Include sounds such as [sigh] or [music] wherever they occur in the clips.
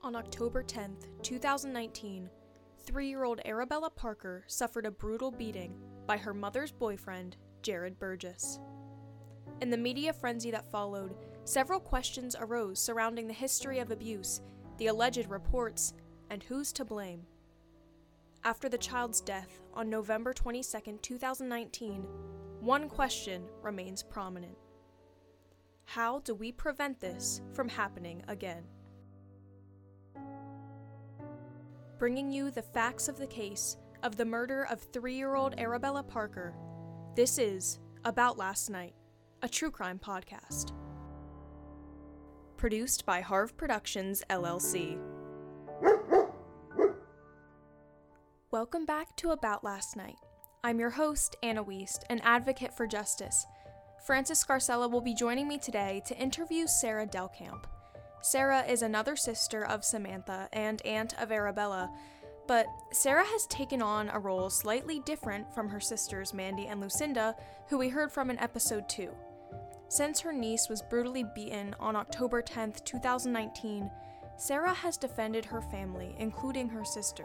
On October 10th, 2019, three year old Arabella Parker suffered a brutal beating by her mother's boyfriend, Jared Burgess. In the media frenzy that followed, several questions arose surrounding the history of abuse, the alleged reports, and who's to blame. After the child's death on November 22, 2019, one question remains prominent How do we prevent this from happening again? Bringing you the facts of the case of the murder of three year old Arabella Parker, this is About Last Night, a true crime podcast. Produced by Harv Productions LLC. Welcome back to About Last Night. I'm your host, Anna Wiest, an advocate for justice. Francis Scarcella will be joining me today to interview Sarah Delcamp. Sarah is another sister of Samantha and aunt of Arabella, but Sarah has taken on a role slightly different from her sisters Mandy and Lucinda, who we heard from in episode 2. Since her niece was brutally beaten on October 10, 2019, Sarah has defended her family, including her sister.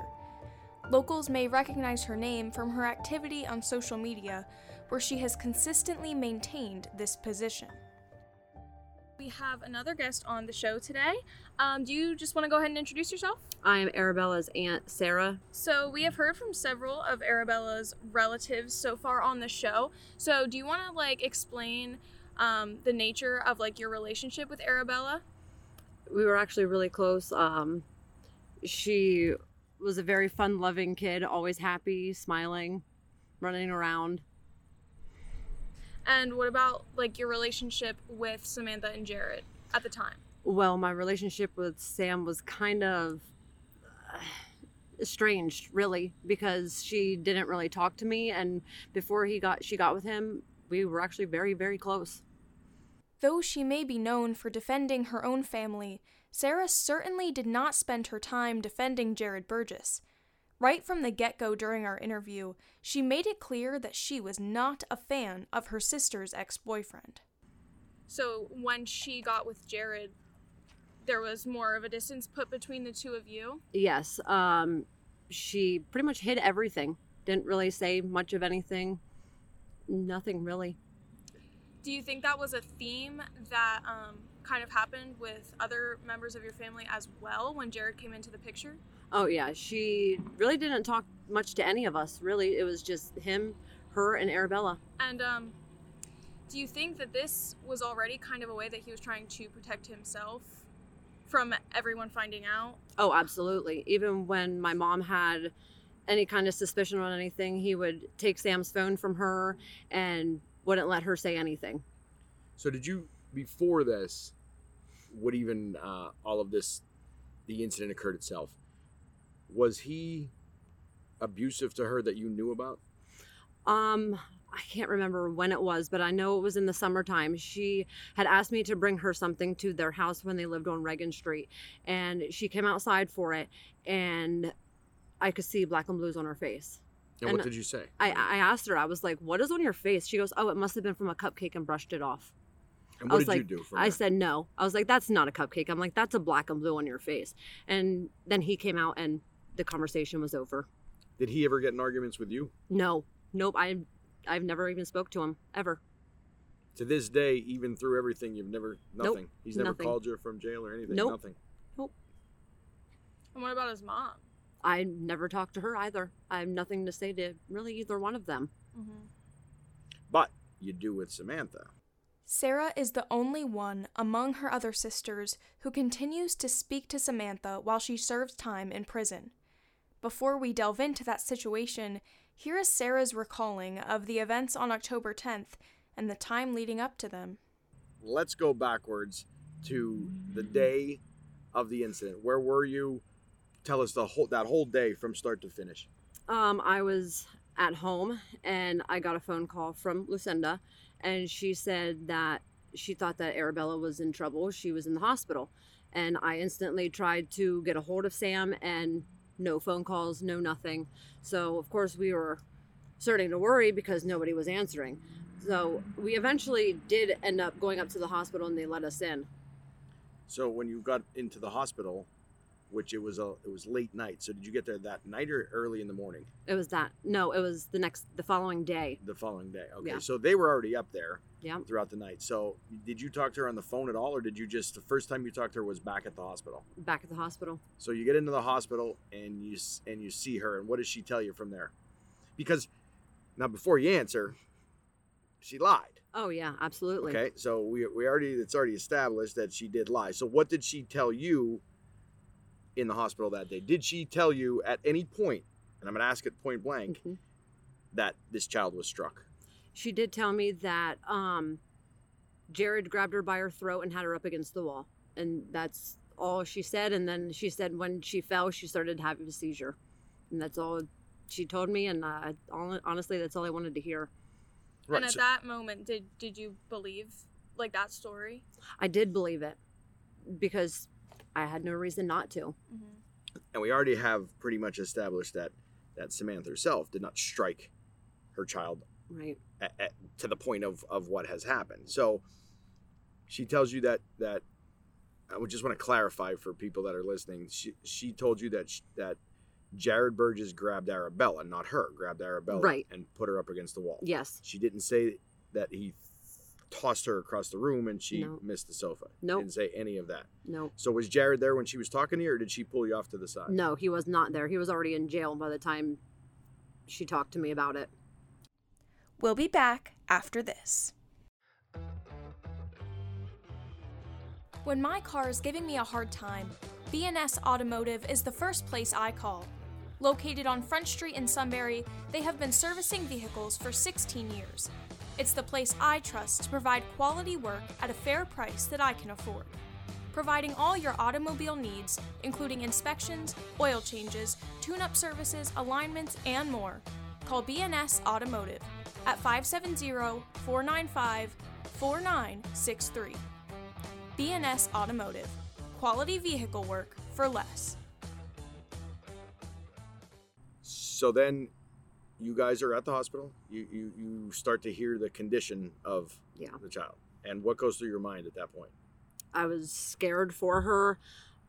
Locals may recognize her name from her activity on social media, where she has consistently maintained this position. We have another guest on the show today. Um, do you just want to go ahead and introduce yourself? I am Arabella's aunt, Sarah. So, we have heard from several of Arabella's relatives so far on the show. So, do you want to like explain um, the nature of like your relationship with Arabella? We were actually really close. Um, she was a very fun loving kid, always happy, smiling, running around. And what about like your relationship with Samantha and Jared at the time? Well, my relationship with Sam was kind of uh, strange, really, because she didn't really talk to me and before he got she got with him, we were actually very very close. Though she may be known for defending her own family, Sarah certainly did not spend her time defending Jared Burgess. Right from the get go during our interview, she made it clear that she was not a fan of her sister's ex boyfriend. So when she got with Jared, there was more of a distance put between the two of you? Yes. Um, she pretty much hid everything. Didn't really say much of anything. Nothing really. Do you think that was a theme that um, kind of happened with other members of your family as well when Jared came into the picture? Oh yeah, she really didn't talk much to any of us. Really, it was just him, her, and Arabella. And um, do you think that this was already kind of a way that he was trying to protect himself from everyone finding out? Oh, absolutely. Even when my mom had any kind of suspicion on anything, he would take Sam's phone from her and wouldn't let her say anything. So did you before this? What even uh, all of this, the incident occurred itself. Was he abusive to her that you knew about? Um, I can't remember when it was, but I know it was in the summertime. She had asked me to bring her something to their house when they lived on Reagan Street, and she came outside for it, and I could see black and blues on her face. And, And what did you say? I, I asked her, I was like, "What is on your face?" She goes, "Oh, it must have been from a cupcake and brushed it off." and I what was did like, you do for I said no. I was like, "That's not a cupcake." I'm like, "That's a black and blue on your face." And then he came out, and the conversation was over. Did he ever get in arguments with you? No, nope. I, I've never even spoke to him ever. To this day, even through everything, you've never Nope, nothing. He's never nothing. called you from jail or anything. Nope. Nothing. Nope. And what about his mom? I never talked to her either. I have nothing to say to really either one of them. Mm-hmm. But you do with Samantha. Sarah is the only one among her other sisters who continues to speak to Samantha while she serves time in prison. Before we delve into that situation, here is Sarah's recalling of the events on October 10th and the time leading up to them. Let's go backwards to the day of the incident. Where were you? Tell us the whole that whole day from start to finish. Um, I was at home and I got a phone call from Lucinda, and she said that she thought that Arabella was in trouble. She was in the hospital, and I instantly tried to get a hold of Sam, and no phone calls, no nothing. So of course we were starting to worry because nobody was answering. So we eventually did end up going up to the hospital, and they let us in. So when you got into the hospital, which it was a it was late night. So did you get there that night or early in the morning? It was that. No, it was the next, the following day. The following day. Okay. Yeah. So they were already up there Yeah. throughout the night. So did you talk to her on the phone at all, or did you just the first time you talked to her was back at the hospital? Back at the hospital. So you get into the hospital and you and you see her, and what does she tell you from there? Because now before you answer, she lied. Oh yeah, absolutely. Okay, so we, we already it's already established that she did lie. So what did she tell you in the hospital that day? Did she tell you at any point, and I'm gonna ask it point blank, Mhm. that this child was struck? She did tell me that um, Jared grabbed her by her throat and had her up against the wall, and that's all she said. And then she said when she fell, she started having a seizure, and that's all she told me. And uh, honestly, that's all I wanted to hear. and at so- that moment, did did you believe like that story? I did believe it because I had no reason not to. Mm-hmm. and we already have pretty much established that that Samantha herself did not strike her child Right. at, at, to the point of, of what has happened. So she tells you that that I would just want to clarify for people that are listening. She she told you that sh that Jared Burgess grabbed Arabella, not her, grabbed Arabella Right. and put her up against the wall. Yes. She didn't say that he tossed her across the room and she No. missed the sofa. Nope. Didn't say any of that. No. So was Jared there when she was talking to you, or did she pull you off to the side? No, he was not there. He was already in jail by the time she talked to me about it. We'll be back after this. When my car is giving me a hard time, BNS Automotive is the first place I call. Located on Front Street in Sunbury, they have been servicing vehicles for 16 years. It's the place I trust to provide quality work at a fair price that I can afford. Providing all your automobile needs, including inspections, oil changes, tune up services, alignments, and more. Call BNS Automotive at 570 495 4963. BNS Automotive. Quality vehicle work for less. So then you guys are at the hospital. You, you, you start to hear the condition of Yeah. the child. And what goes through your mind at that point? I was scared for her.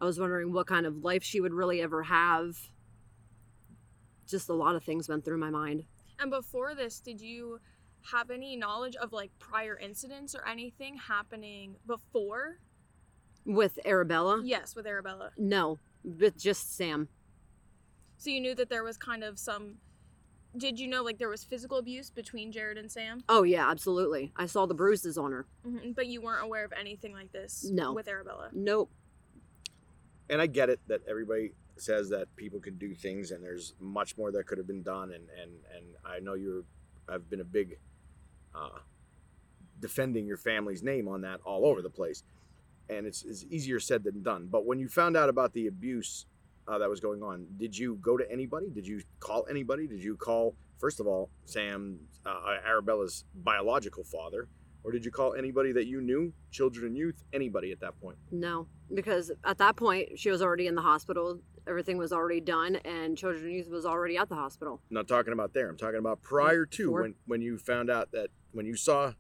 I was wondering what kind of life she would really ever have. Just a lot of things went through my mind. And before this, did you have any knowledge of like prior incidents or anything happening before? With Arabella? Yes, with Arabella. No, with just Sam. So you knew that there was kind of some. Did you know like there was physical abuse between Jared and Sam? Oh, yeah, absolutely. I saw the bruises on her. hmm But you weren't aware of anything like this No. with Arabella. Nope. And I get it that everybody says that people can do things and there's much more that could have been done. And, and, and I know you're, I've been a big uh, defending your family's name on that all over the place. And it's, it's easier said than done. But when you found out about the abuse uh, that was going on, did you go to anybody? Did you call anybody? Did you call, first of all, Sam, uh, Arabella's biological father? Or did you call anybody that you knew, children and youth, anybody at that point? No, because at that point, she was already in the hospital. Everything was already done, and Children and Youth was already at the hospital. I'm not talking about there. I'm talking about prior to Before? when when you found out that when you saw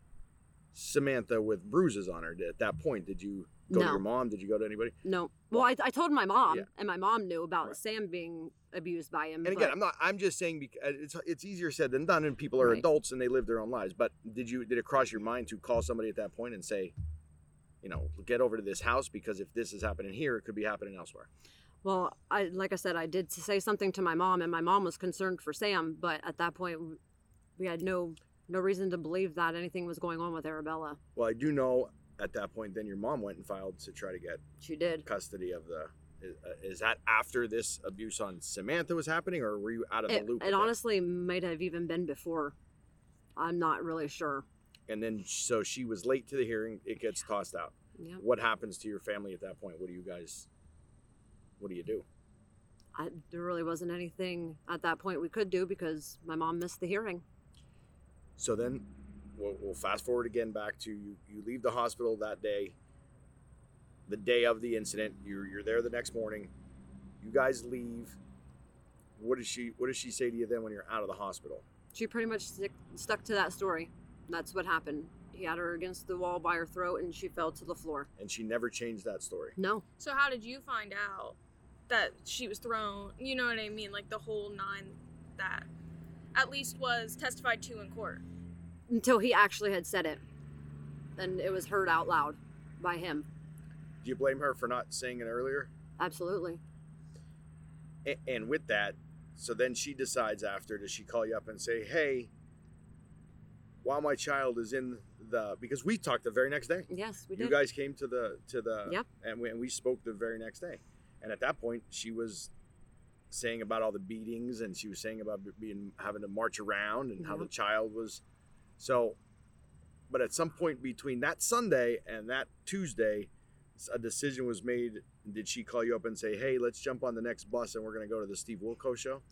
Samantha with bruises on her. At that point, did you go to your mom? Did you go to anybody? No. Well, I, I told my mom, Yeah. and my mom knew about Right. Sam being abused by him. And again, I'm not. I'm just saying because uh, it's it's easier said than done, and people are Right. adults and they live their own lives. But did you did it cross your mind to call somebody at that point and say, you know, get over to this house because if this is happening here, it could be happening elsewhere. Well, I like I said, I did say something to my mom, and my mom was concerned for Sam. But at that point, we had no no reason to believe that anything was going on with Arabella. Well, I do know at that point, then your mom went and filed to try to get She did. custody of the. Is, is that after this abuse on Samantha was happening, or were you out of the It, loop? it honestly might have even been before. I'm not really sure. and then so she was late to the hearing. It gets tossed out. Yeah, What happens to your family at that point? What do you guys? What do you do? I, there really wasn't anything at that point we could do because my mom missed the hearing. So then, we'll, we'll fast forward again back to you. You leave the hospital that day. The day of the incident, you're you're there the next morning. You guys leave. What does she What does she say to you then when you're out of the hospital? She pretty much stick, stuck to that story. That's what happened. He had her against the wall by her throat, and she fell to the floor. And she never changed that story. No, So how did you find out that she was thrown. You know what I mean? Like the whole nine that at least was testified to in court. Until he actually had said it. And it was heard out loud by him. Do you blame her for not saying it earlier? Absolutely. A- and with that, so then she decides after, does she call you up and say, hey, while my child is in the, because we talked the very next day. Yes, we did. You guys came to the, to the, Yep. and we, and we spoke the very next day. And at that point, she was saying about all the beatings and she was saying about being, having to march around and how Mhm. the child was, so, but at some point between that Sunday and that Tuesday, a decision was made. Did she call you up and say, "Hey, let's jump on the next bus and we're going to go to the Steve Wilkos show"?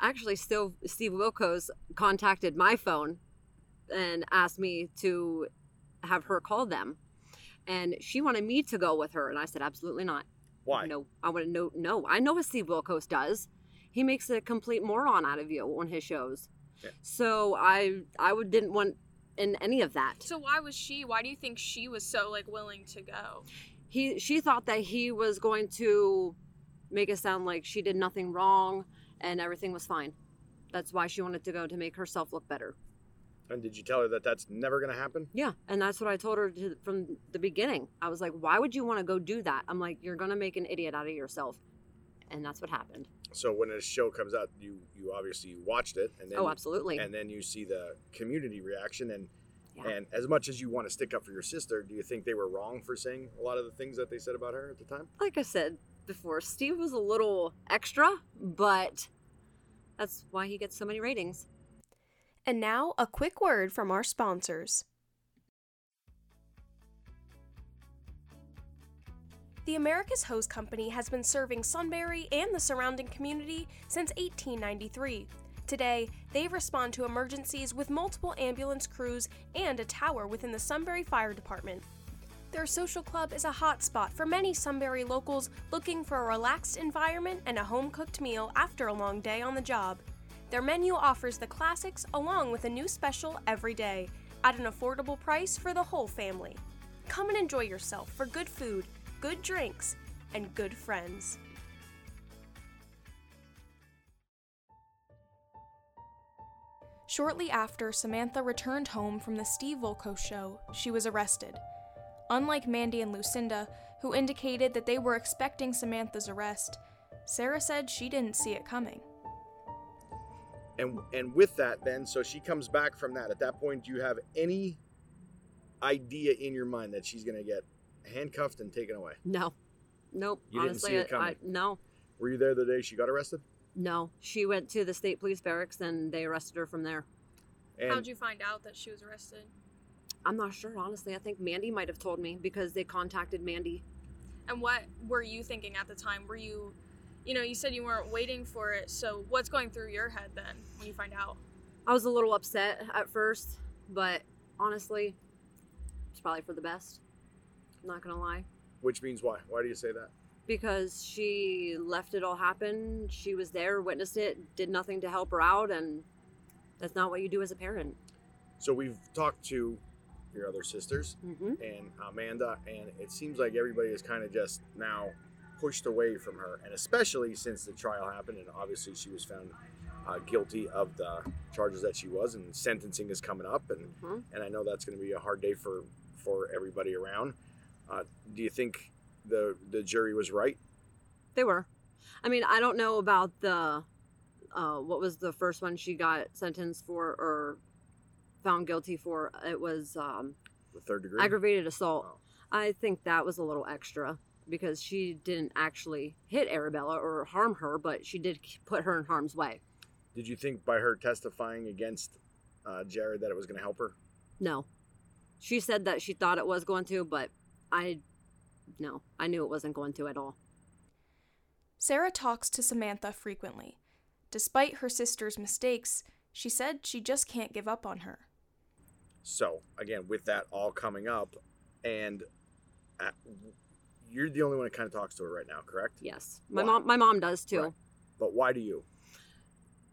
actually still Steve Wilkos contacted my phone and asked me to have her call them. And she wanted me to go with her and I said absolutely not. Why? No, I want to know no. I know what Steve Wilkos does. He makes a complete moron out of you on his shows. Yeah. So I I would didn't want in any of that. So why was she? Why do you think she was so like willing to go? he she thought that he was going to make it sound like she did nothing wrong and everything was fine. That's why she wanted to go to make herself look better. And did you tell her that that's never going to happen? Yeah, and that's what I told her to, from the beginning. I was like, "Why would you want to go do that?" I'm like, "You're gonna make an idiot out of yourself," and that's what happened. So when a show comes out, you you obviously watched it, and then oh, absolutely. and then you see the community reaction, and Yeah. and as much as you want to stick up for your sister, do you think they were wrong for saying a lot of the things that they said about her at the time? like I said before, Steve was a little extra, but that's why he gets so many ratings. And now, a quick word from our sponsors. The America's Hose Company has been serving Sunbury and the surrounding community since 1893. Today, they respond to emergencies with multiple ambulance crews and a tower within the Sunbury Fire Department. Their social club is a hotspot for many Sunbury locals looking for a relaxed environment and a home cooked meal after a long day on the job. Their menu offers the classics along with a new special every day at an affordable price for the whole family. Come and enjoy yourself for good food, good drinks, and good friends. Shortly after Samantha returned home from the Steve Wilkos show, she was arrested. Unlike Mandy and Lucinda, who indicated that they were expecting Samantha's arrest, Sarah said she didn't see it coming. And and with that, then, so she comes back from that. At that point, do you have any idea in your mind that she's going to get handcuffed and taken away? No, nope. You didn't honestly, see it I- I, no, Were you there the day she got arrested? no. She went to the state police barracks and they arrested her from there. And How'd you find out that she was arrested? I'm not sure, honestly. I think Mandy might have told me because they contacted Mandy. And what were you thinking at the time? Were you, you know, you said you weren't waiting for it, so what's going through your head then when you find out? I was a little upset at first, but honestly, it's probably for the best. Not gonna lie. which means why? Why do you say that? Because she left it all happen. She was there, witnessed it, did nothing to help her out, and that's not what you do as a parent. So we've talked to your other sisters hmm and Amanda, and it seems like everybody is kind of just now pushed away from her, and especially since the trial happened, and obviously she was found uh, guilty of the charges that she was, and sentencing is coming up, and Mhm. and I know that's going to be a hard day for for everybody around. Uh, do you think the the jury was right? They were. I mean, I don't know about the uh, what was the first one she got sentenced for or found guilty for. It was um, The third degree. aggravated assault. Oh. I think that was a little extra because she didn't actually hit Arabella or harm her, but she did put her in harm's way. Did you think by her testifying against uh, Jared that it was going to help her? No. She said that she thought it was going to, but I no, I knew it wasn't going to at all. Sarah talks to Samantha frequently. Despite her sister's mistakes, she said she just can't give up on her. So again, with that all coming up, and uh, you're the only one that kind of talks to her right now, correct? Yes. My Why? mom my mom does too. Right. But why do you?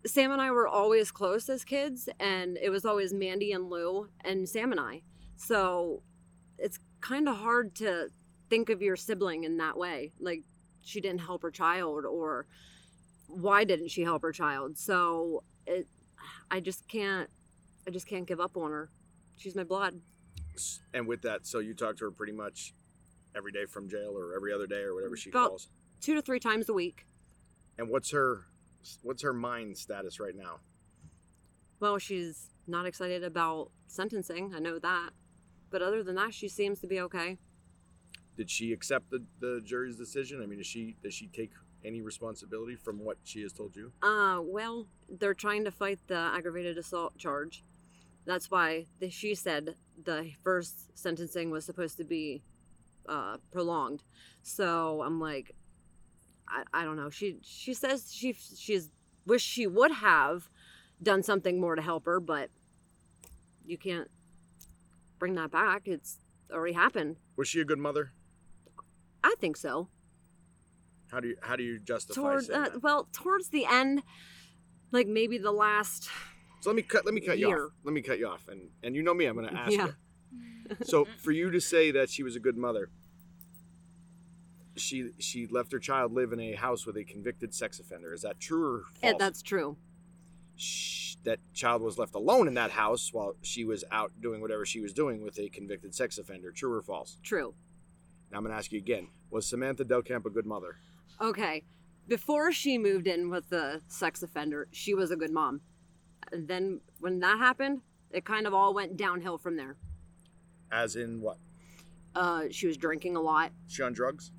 Sam and I were always close as kids, and it was always Mandy and Lou and Sam and I. So it's kind of hard to think of your sibling in that way. Like she didn't help her child or why didn't she help her child. So it, I just can't, I just can't give up on her. She's my blood. And with that, so you talk to her pretty much every day from jail or every other day or whatever she About- calls. Two to three times a week. And what's her what's her mind status right now? Well, she's not excited about sentencing. I know that. But other than that, she seems to be okay. Did she accept the, the jury's decision? I mean, does she does she take any responsibility from what she has told you? Uh, well, they're trying to fight the aggravated assault charge. That's why the, she said the first sentencing was supposed to be uh, prolonged. So I'm like, I, I don't know. She she says she she's wish she would have done something more to help her, but you can't bring that back. It's already happened. Was she a good mother? I think so. How do you how do you justify uh, well, towards the end, like maybe the last So let me cut let me cut you off. Let me cut you off. And and you know me, I'm going to ask Yeah. you. So for you to say that she was a good mother, she she left her child live in a house with a convicted sex offender. Is that true or false? Yeah, that's true. Sh- that child was left alone in that house while she was out doing whatever she was doing with a convicted sex offender. True or false? True. Now I'm going to ask you again. Was Samantha Del Delcamp a good mother? Okay. Before she moved in with the sex offender, she was a good mom. And then when that happened, it kind of all went downhill from there. As in what? Uh, she was drinking a lot. She on drugs?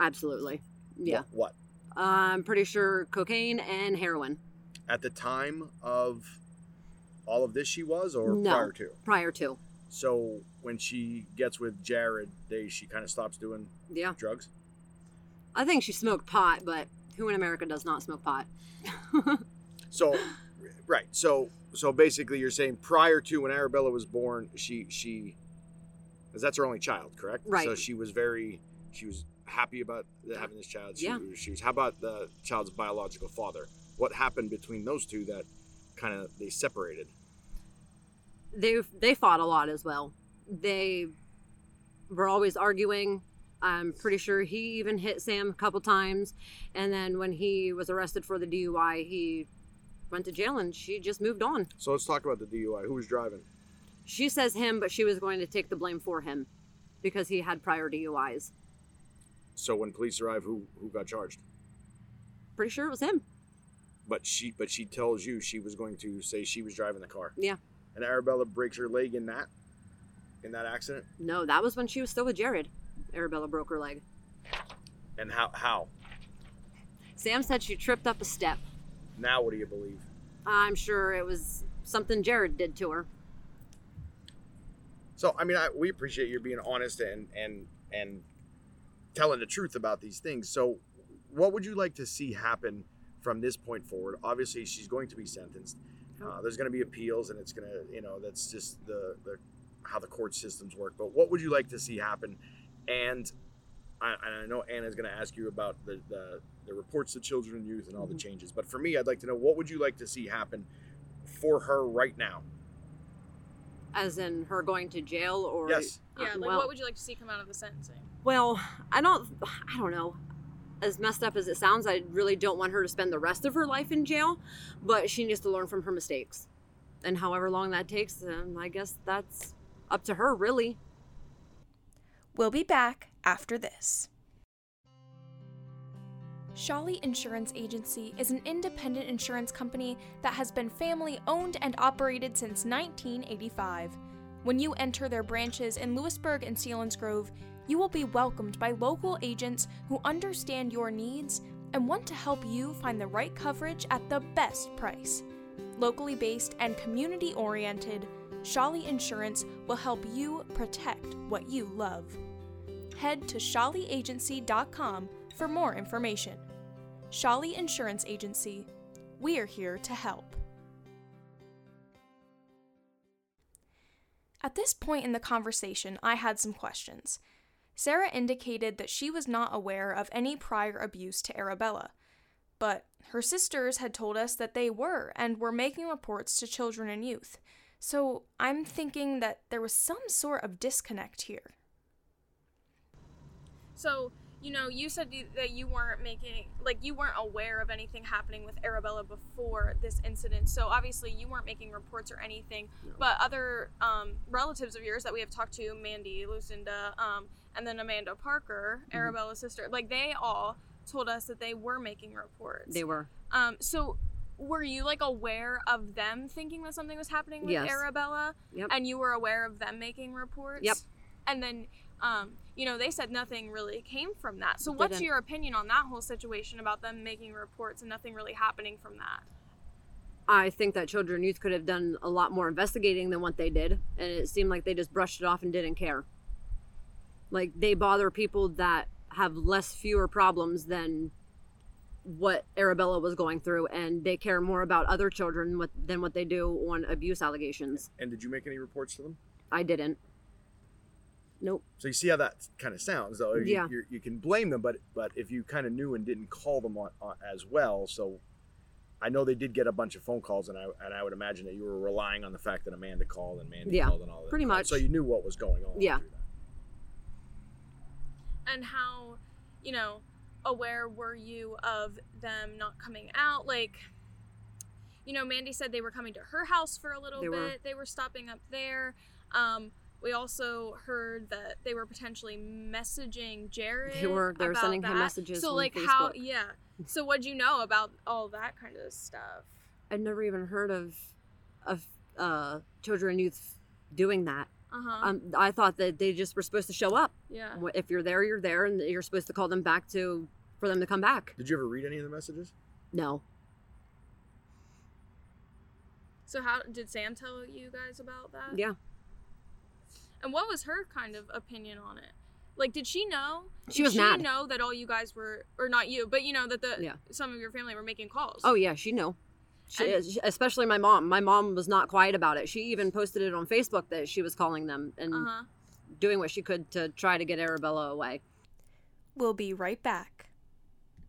Absolutely. Yeah. What? what? I'm pretty sure cocaine and heroin At the time of all of this, she was, or No. prior to? prior to. So when she gets with Jared, they she kind of stops doing Yeah. drugs. I think she smoked pot, but who in America does not smoke pot? [laughs] So, right. So so basically, you're saying prior to when Arabella was born, she she, because that's her only child, correct? Right. So she was very she was happy about having this child. She, Yeah. She was. How about the child's biological father? What happened between those two that kind of they separated? they they fought a lot as well. They were always arguing. I'm pretty sure he even hit Sam a couple times, and then when he was arrested for the DUI, he went to jail, and she just moved on. So let's talk about the DUI. Who was driving? She says him, but she was going to take the blame for him because he had prior DUIs. So when police arrived, who who got charged? Pretty sure it was him. But she but she tells you she was going to say she was driving the car. Yeah. And Arabella breaks her leg in that in that accident. No, that was when she was still with Jared. Arabella broke her leg. And how how? Sam said she tripped up a step. Now what do you believe? I'm sure it was something Jared did to her. So I mean, I, we appreciate you being honest and and and telling the truth about these things. So, what would you like to see happen from this point forward? Obviously, she's going to be sentenced. Uh, there's going to be appeals, and it's going to, you know, that's just the the how the court systems work. But what would you like to see happen? And I, and I know Anna's going to ask you about the, the the reports to children and youth and all the Mhm. changes. But for me, I'd like to know what would you like to see happen for her right now? As in her going to jail or Yes. Yeah, like well, what would you like to see come out of the sentencing? Well, I don't I don't know. As messed up as it sounds, I really don't want her to spend the rest of her life in jail, but she needs to learn from her mistakes. And however long that takes, um, I guess that's up to her, really. We'll be back after this. Shawley Insurance Agency is an independent insurance company that has been family owned and operated since 1985. When you enter their branches in Lewisburg and Selinsgrove, you will be welcomed by local agents who understand your needs and want to help you find the right coverage at the best price. Locally based and community oriented, Shawley Insurance will help you protect what you love. Head to shawleyagency.com for more information. Shawley Insurance Agency. We're here to help. At this point in the conversation, I had some questions. Sarah indicated that she was not aware of any prior abuse to Arabella, but her sisters had told us that they were and were making reports to children and youth. So I'm thinking that there was some sort of disconnect here. So you know, you said that you weren't making, like, you weren't aware of anything happening with Arabella before this incident. So obviously, you weren't making reports or anything. No. But other um, relatives of yours that we have talked to, Mandy, Lucinda, um, and then Amanda Parker, Mhm. Arabella's sister, like, they all told us that they were making reports. They were. Um, so were you like aware of them thinking that something was happening with Yes. Arabella? Yep. And you were aware of them making reports? Yep. And then, um, you know, they said nothing really came from that. So what's didn't. your opinion on that whole situation about them making reports and nothing really happening from that? I think that children and youth could have done a lot more investigating than what they did, and it seemed like they just brushed it off and didn't care. Like they bother people that have less fewer problems than what Arabella was going through, and they care more about other children what, than what they do on abuse allegations. And did you make any reports to them? I didn't. Nope. So you see how that kind of sounds, though. You, Yeah. you're, you can blame them, but but if you kind of knew and didn't call them on, on as well, so I know they did get a bunch of phone calls, and I and I would imagine that you were relying on the fact that Amanda called and Mandy Yeah, called and all that. pretty much. So you knew what was going on. Yeah. That. And how, you know, aware were you of them not coming out? Like, you know, Mandy said they were coming to her house for a little They bit. were. They were stopping up there. Um, we also heard that they were potentially messaging Jared. They were- they were sending him messages So, like, how? Yeah. So, what'd you know about all that kind of stuff? I'd never even heard of of uh, children and youth doing that. Uh huh. Um, I thought that they just were supposed to show up. yeah. If you're there, you're there, and you're supposed to call them back to for them to come back. Did you ever read any of the messages? No, So, how did Sam tell you guys about that? yeah, And what was her kind of opinion on it? Like, did she know? She Did was she mad. know that all you guys were, or not you, but you know that the Yeah. some of your family were making calls. Oh yeah, she knew. She, especially my mom. My mom was not quiet about it. She even posted it on Facebook that she was calling them and Uh huh. doing what she could to try to get Arabella away. We'll be right back.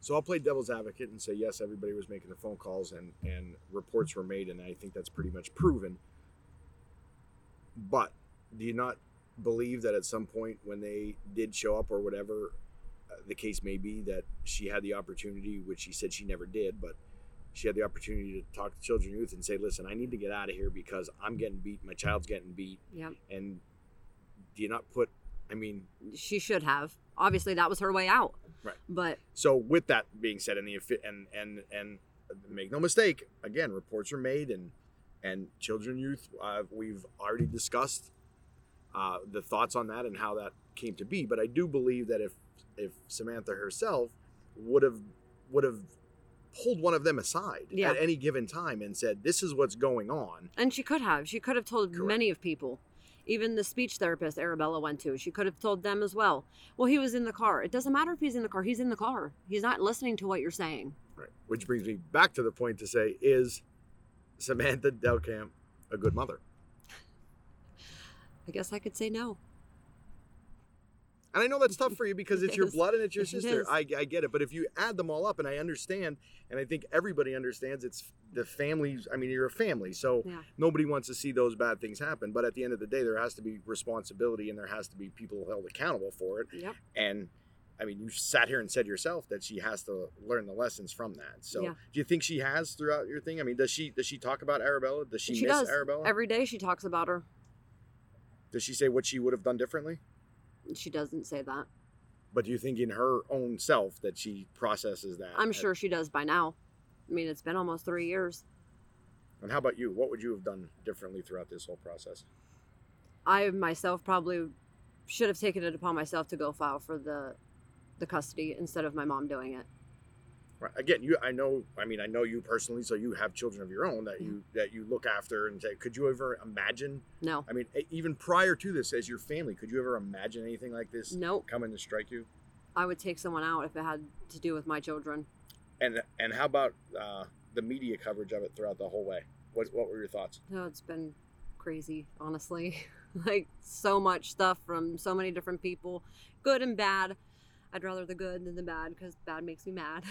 So I'll play devil's advocate and say yes, everybody was making the phone calls and and reports were made, and I think that's pretty much proven. But do you not believe that at some point when they did show up or whatever uh, the case may be, that she had the opportunity, which she said she never did, but she had the opportunity to talk to children youth and say, "Listen, I need to get out of here because I'm getting beat, my child's getting beat," Yep. and do you not put? I mean, She should have. Obviously, that was her way out. Right. But So with that being said, and the and and and make no mistake, again, reports are made, and and children, youth, uh, we've already discussed uh, the thoughts on that and how that came to be. But I do believe that if if Samantha herself would have would have pulled one of them aside Yeah. at any given time and said, "This is what's going on," and she could have. She could have told Correct. many of people. Even the speech therapist Arabella went to, she could have told them as well. Well, he was in the car. It doesn't matter if he's in the car. He's in the car. He's not listening to what you're saying. right? Which brings me back to the point to say, is Samantha Delcamp a good mother? I guess I could say no. And I know that's tough for you because it's your blood and it's your it sister. is. I, I get it. But if you add them all up, and I understand, and I think everybody understands, it's the families. I mean, you're a family, so Yeah. nobody wants to see those bad things happen. But at the end of the day, there has to be responsibility and there has to be people held accountable for it. Yep. And I mean, you sat here and said yourself that she has to learn the lessons from that. So, Yeah. do you think she has throughout your thing? I mean, does she does she talk about Arabella? Does she, she miss does. Arabella? Every day she talks about her. does she say what she would have done differently? She doesn't say that. But do you think in her own self that she processes that? I'm sure she does by now. I mean, it's been almost three years. And how about you? What would you have done differently throughout this whole process? I myself probably should have taken it upon myself to go file for the the custody instead of my mom doing it. Right. Again, you I know I mean I know you personally, so you have children of your own that you that you look after and say, could you ever imagine? No. I mean, even prior to this, as your family, could you ever imagine anything like this Nope. coming to strike you? I would take someone out if it had to do with my children. And and how about uh, the media coverage of it throughout the whole way? What what were your thoughts? No, it's been crazy, honestly. [laughs] like so much stuff from so many different people, good and bad. I'd rather the good than the bad because bad makes me mad.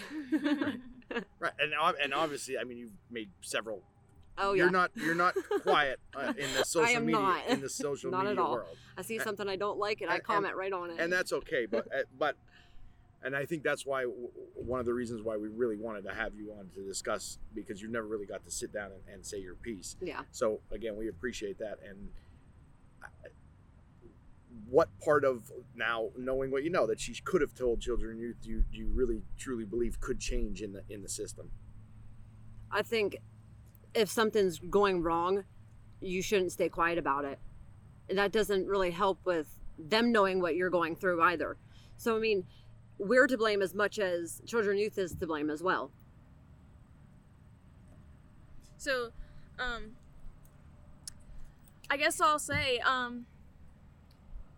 Right, [laughs] and and obviously, I mean, you've made several. oh yeah, You're not you're not [laughs] quiet uh, in the social am media not. in the social Not at all. world, I see something I don't like and I and- comment right on it. and that's okay. But [laughs] uh, but, and I think that's why w- one of the reasons why we really wanted to have you on to discuss because you never really got to sit down and, and say your piece. yeah. So again, we appreciate that. And I- what part of now knowing what you know that she could have told children and youth do you, do you really truly believe could change in the in the system? I think if something's going wrong, you shouldn't stay quiet about it. That doesn't really help with them knowing what you're going through either. So, I mean, we're to blame as much as children youth is to blame as well. So, um, I guess I'll say, um,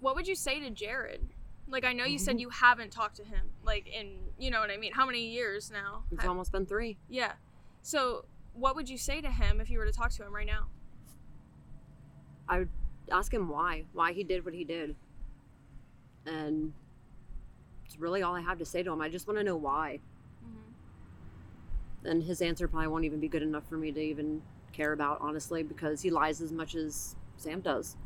what would you say to Jared? Like, I know you said mm-hmm. you haven't talked to him, like, in, you know what I mean? How many years now? It's Ha- almost been three. yeah. So, what would you say to him if you were to talk to him right now? I would ask him why, why he did what he did. And it's really all I have to say to him. I just want to know why. Mm-hmm. And his answer probably won't even be good enough for me to even care about, honestly, because he lies as much as Sam does.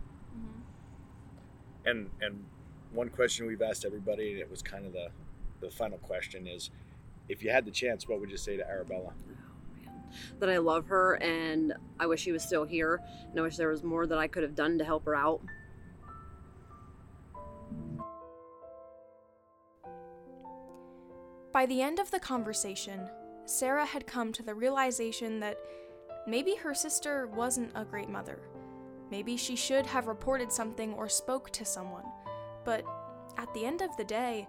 And and one question we've asked everybody, and it was kind of the the final question is, if you had the chance, what would you say to Arabella? Oh, that I love her and I wish she was still here. And I wish there was more that I could have done to help her out. By the end of the conversation, Sarah had come to the realization that maybe her sister wasn't a great mother. Maybe she should have reported something or spoke to someone. But at the end of the day,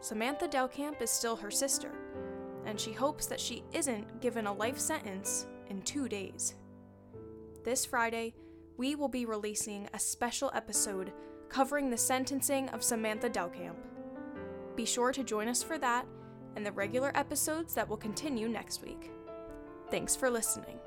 Samantha Delcamp is still her sister, and she hopes that she isn't given a life sentence in two days. This Friday, we will be releasing a special episode covering the sentencing of Samantha Delcamp. Be sure to join us for that and the regular episodes that will continue next week. Thanks for listening.